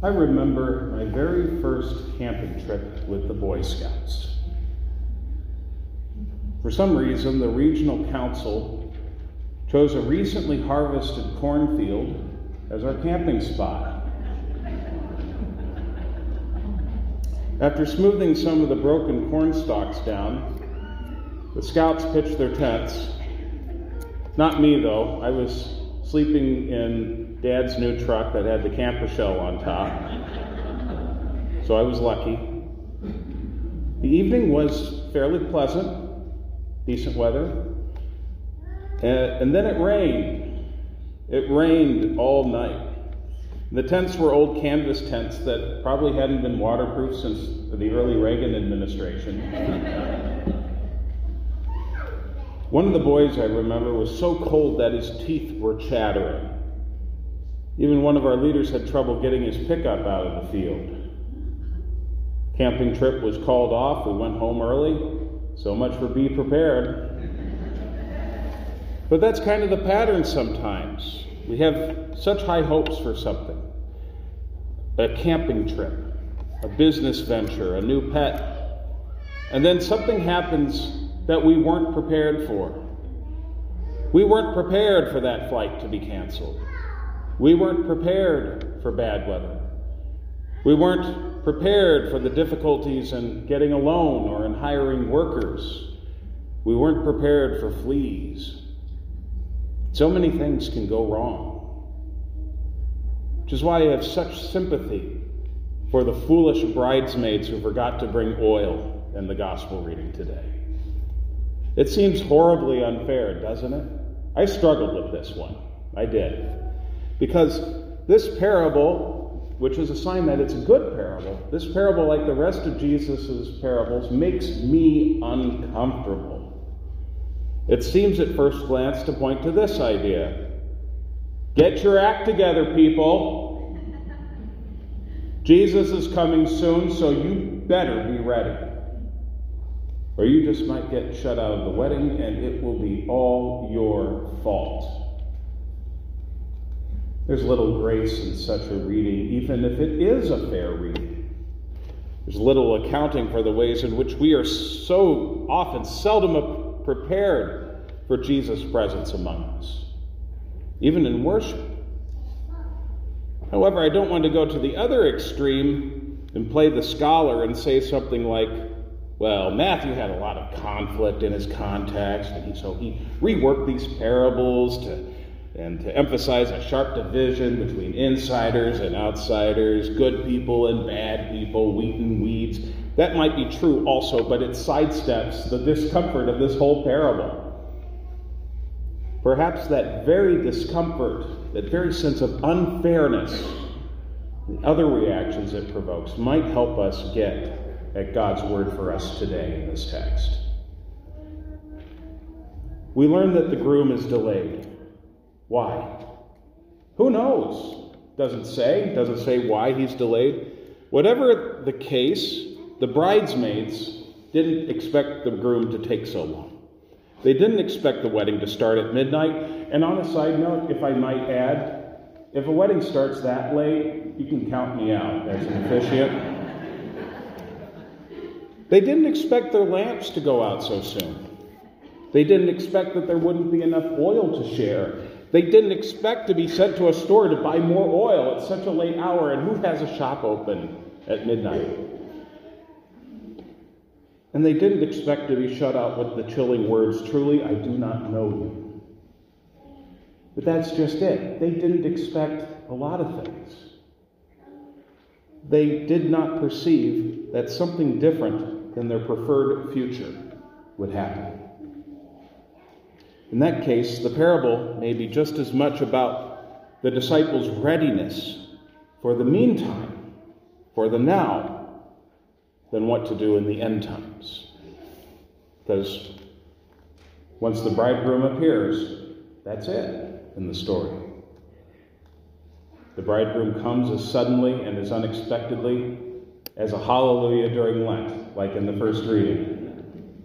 I remember my very first camping trip with the Boy Scouts. For some reason, the regional council chose a recently harvested cornfield as our camping spot. After smoothing some of the broken corn stalks down, the scouts pitched their tents. Not me, though. I was sleeping in Dad's new truck that had the camper shell on top. So I was lucky. The evening was fairly pleasant, decent weather. Uh, and then it rained. It rained all night. The tents were old canvas tents that probably hadn't been waterproof since the early Reagan administration. One of the boys I remember was so cold that his teeth were chattering. Even one of our leaders had trouble getting his pickup out of the field. Camping trip was called off. We went home early. So much for be prepared. But that's kind of the pattern sometimes. We have such high hopes for something a camping trip, a business venture, a new pet. And then something happens that we weren't prepared for. We weren't prepared for that flight to be canceled. We weren't prepared for bad weather. We weren't prepared for the difficulties in getting a loan or in hiring workers. We weren't prepared for fleas. So many things can go wrong. Which is why I have such sympathy for the foolish bridesmaids who forgot to bring oil in the gospel reading today. It seems horribly unfair, doesn't it? I struggled with this one. I did. Because this parable, which is a sign that it's a good parable, this parable, like the rest of Jesus' parables, makes me uncomfortable. It seems at first glance to point to this idea Get your act together, people. Jesus is coming soon, so you better be ready. Or you just might get shut out of the wedding and it will be all your fault. There's little grace in such a reading, even if it is a fair reading. There's little accounting for the ways in which we are so often seldom prepared for Jesus' presence among us, even in worship. However, I don't want to go to the other extreme and play the scholar and say something like, well, Matthew had a lot of conflict in his context, and so he reworked these parables to, and to emphasize a sharp division between insiders and outsiders, good people and bad people, wheat and weeds. That might be true also, but it sidesteps the discomfort of this whole parable. Perhaps that very discomfort, that very sense of unfairness, the other reactions it provokes might help us get at God's word for us today in this text. We learn that the groom is delayed. Why? Who knows? Doesn't say. Doesn't say why he's delayed. Whatever the case, the bridesmaids didn't expect the groom to take so long. They didn't expect the wedding to start at midnight. And on a side note, if I might add, if a wedding starts that late, you can count me out as an officiant. They didn't expect their lamps to go out so soon. They didn't expect that there wouldn't be enough oil to share. They didn't expect to be sent to a store to buy more oil at such a late hour. And who has a shop open at midnight? And they didn't expect to be shut out with the chilling words, Truly, I do not know you. But that's just it. They didn't expect a lot of things. They did not perceive that something different than their preferred future would happen. In that case, the parable may be just as much about the disciples' readiness for the meantime, for the now, than what to do in the end times. Because once the bridegroom appears, that's it in the story. The bridegroom comes as suddenly and as unexpectedly as a hallelujah during Lent, like in the first reading.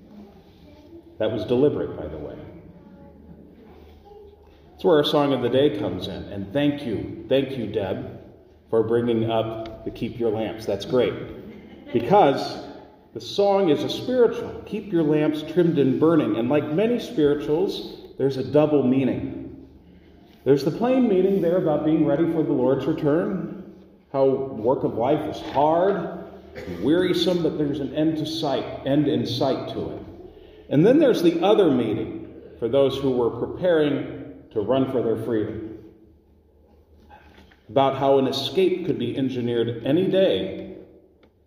That was deliberate, by the way. That's where our song of the day comes in. And thank you, thank you, Deb, for bringing up the Keep Your Lamps. That's great. Because the song is a spiritual. Keep your lamps trimmed and burning. And like many spirituals, there's a double meaning. There's the plain meaning there about being ready for the Lord's return, how work of life is hard, wearisome, but there's an end to sight, end in sight to it. And then there's the other meaning for those who were preparing to run for their freedom. About how an escape could be engineered any day,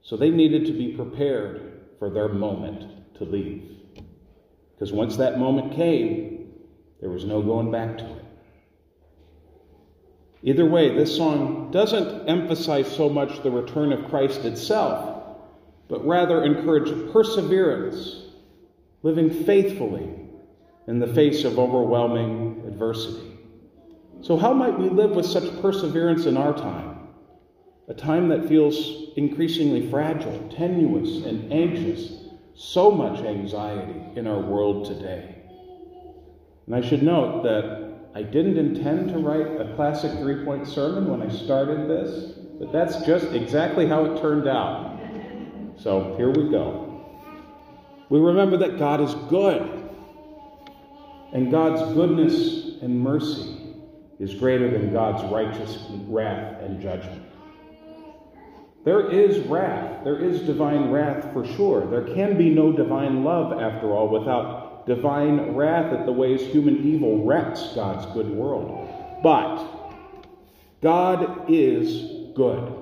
so they needed to be prepared for their moment to leave. Because once that moment came, there was no going back to it. Either way, this song doesn't emphasize so much the return of Christ itself, but rather encourage perseverance, living faithfully in the face of overwhelming adversity. So, how might we live with such perseverance in our time? A time that feels increasingly fragile, tenuous, and anxious. So much anxiety in our world today. And I should note that I didn't intend to write a classic three point sermon when I started this, but that's just exactly how it turned out. So here we go. We remember that God is good, and God's goodness and mercy is greater than God's righteous wrath and judgment. There is wrath. There is divine wrath for sure. There can be no divine love, after all, without divine wrath at the ways human evil wrecks God's good world. But God is good.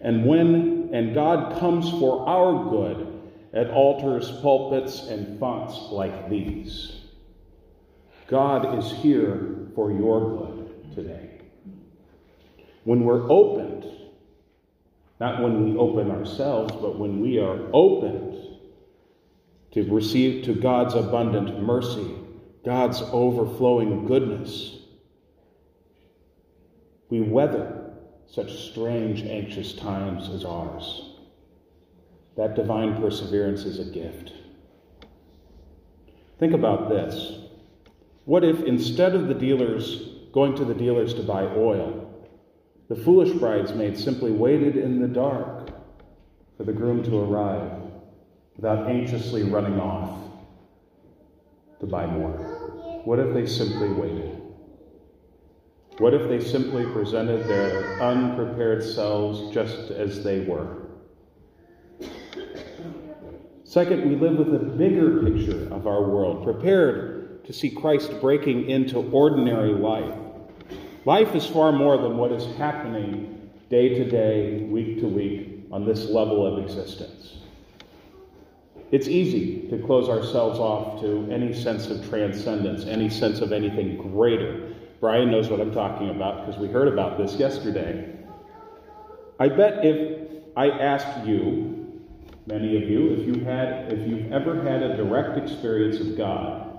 And when and God comes for our good at altars, pulpits, and fonts like these. God is here for your good today. When we're opened, not when we open ourselves, but when we are opened to receive to God's abundant mercy, God's overflowing goodness, we weather such strange, anxious times as ours. That divine perseverance is a gift. Think about this. What if instead of the dealers going to the dealers to buy oil, the foolish bridesmaid simply waited in the dark for the groom to arrive without anxiously running off to buy more? What if they simply waited? What if they simply presented their unprepared selves just as they were? Second, we live with a bigger picture of our world, prepared to see Christ breaking into ordinary life. Life is far more than what is happening day to day, week to week on this level of existence. It's easy to close ourselves off to any sense of transcendence, any sense of anything greater. Brian knows what I'm talking about because we heard about this yesterday. I bet if I asked you, many of you, if you had if you've ever had a direct experience of God,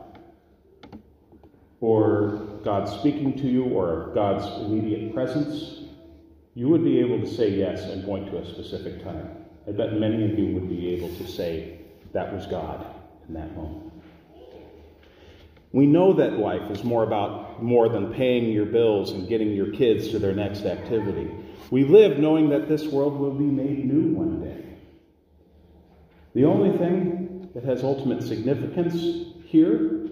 or God speaking to you or God's immediate presence, you would be able to say yes and point to a specific time. I bet many of you would be able to say that was God in that moment. We know that life is more about more than paying your bills and getting your kids to their next activity. We live knowing that this world will be made new one day. The only thing that has ultimate significance here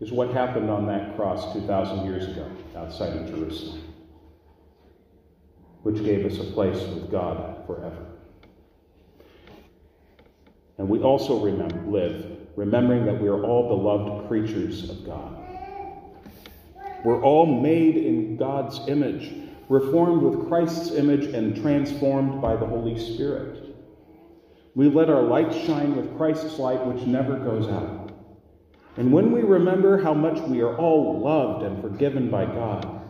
is what happened on that cross 2,000 years ago outside of Jerusalem, which gave us a place with God forever. And we also remember, live remembering that we are all beloved creatures of God. We're all made in God's image, reformed with Christ's image, and transformed by the Holy Spirit. We let our light shine with Christ's light, which never goes out. And when we remember how much we are all loved and forgiven by God,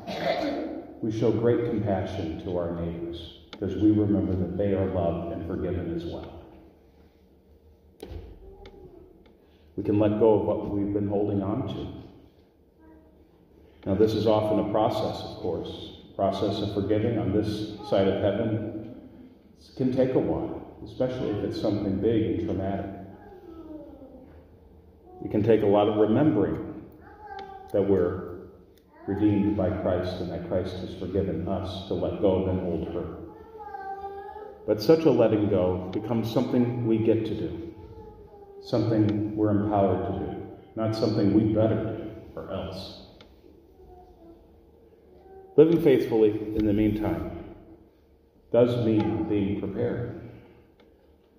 we show great compassion to our neighbors because we remember that they are loved and forgiven as well. We can let go of what we've been holding on to. Now, this is often a process, of course. Process of forgiving on this side of heaven can take a while, especially if it's something big and traumatic. It can take a lot of remembering that we're redeemed by Christ and that Christ has forgiven us to let go of an old hurt. But such a letting go becomes something we get to do, something we're empowered to do, not something we better do or else. Living faithfully in the meantime does mean being prepared,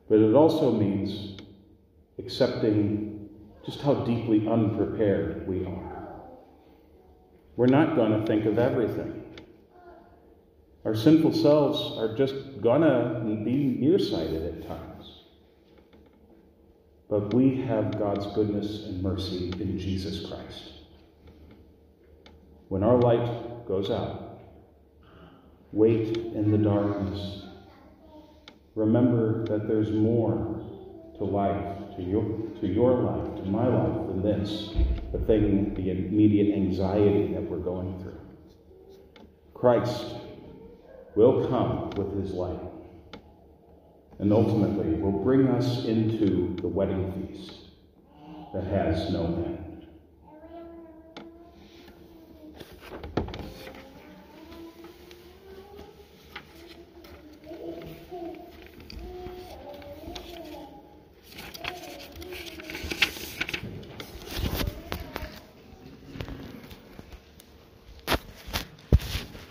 but it also means accepting just how deeply unprepared we are. We're not going to think of everything. Our sinful selves are just going to be nearsighted at times. But we have God's goodness and mercy in Jesus Christ. When our light goes out, wait in the darkness. Remember that there's more to life, to your, to your life, to my life than this, the thing, the immediate anxiety that we're going through. Christ will come with his light and ultimately will bring us into the wedding feast that has no end.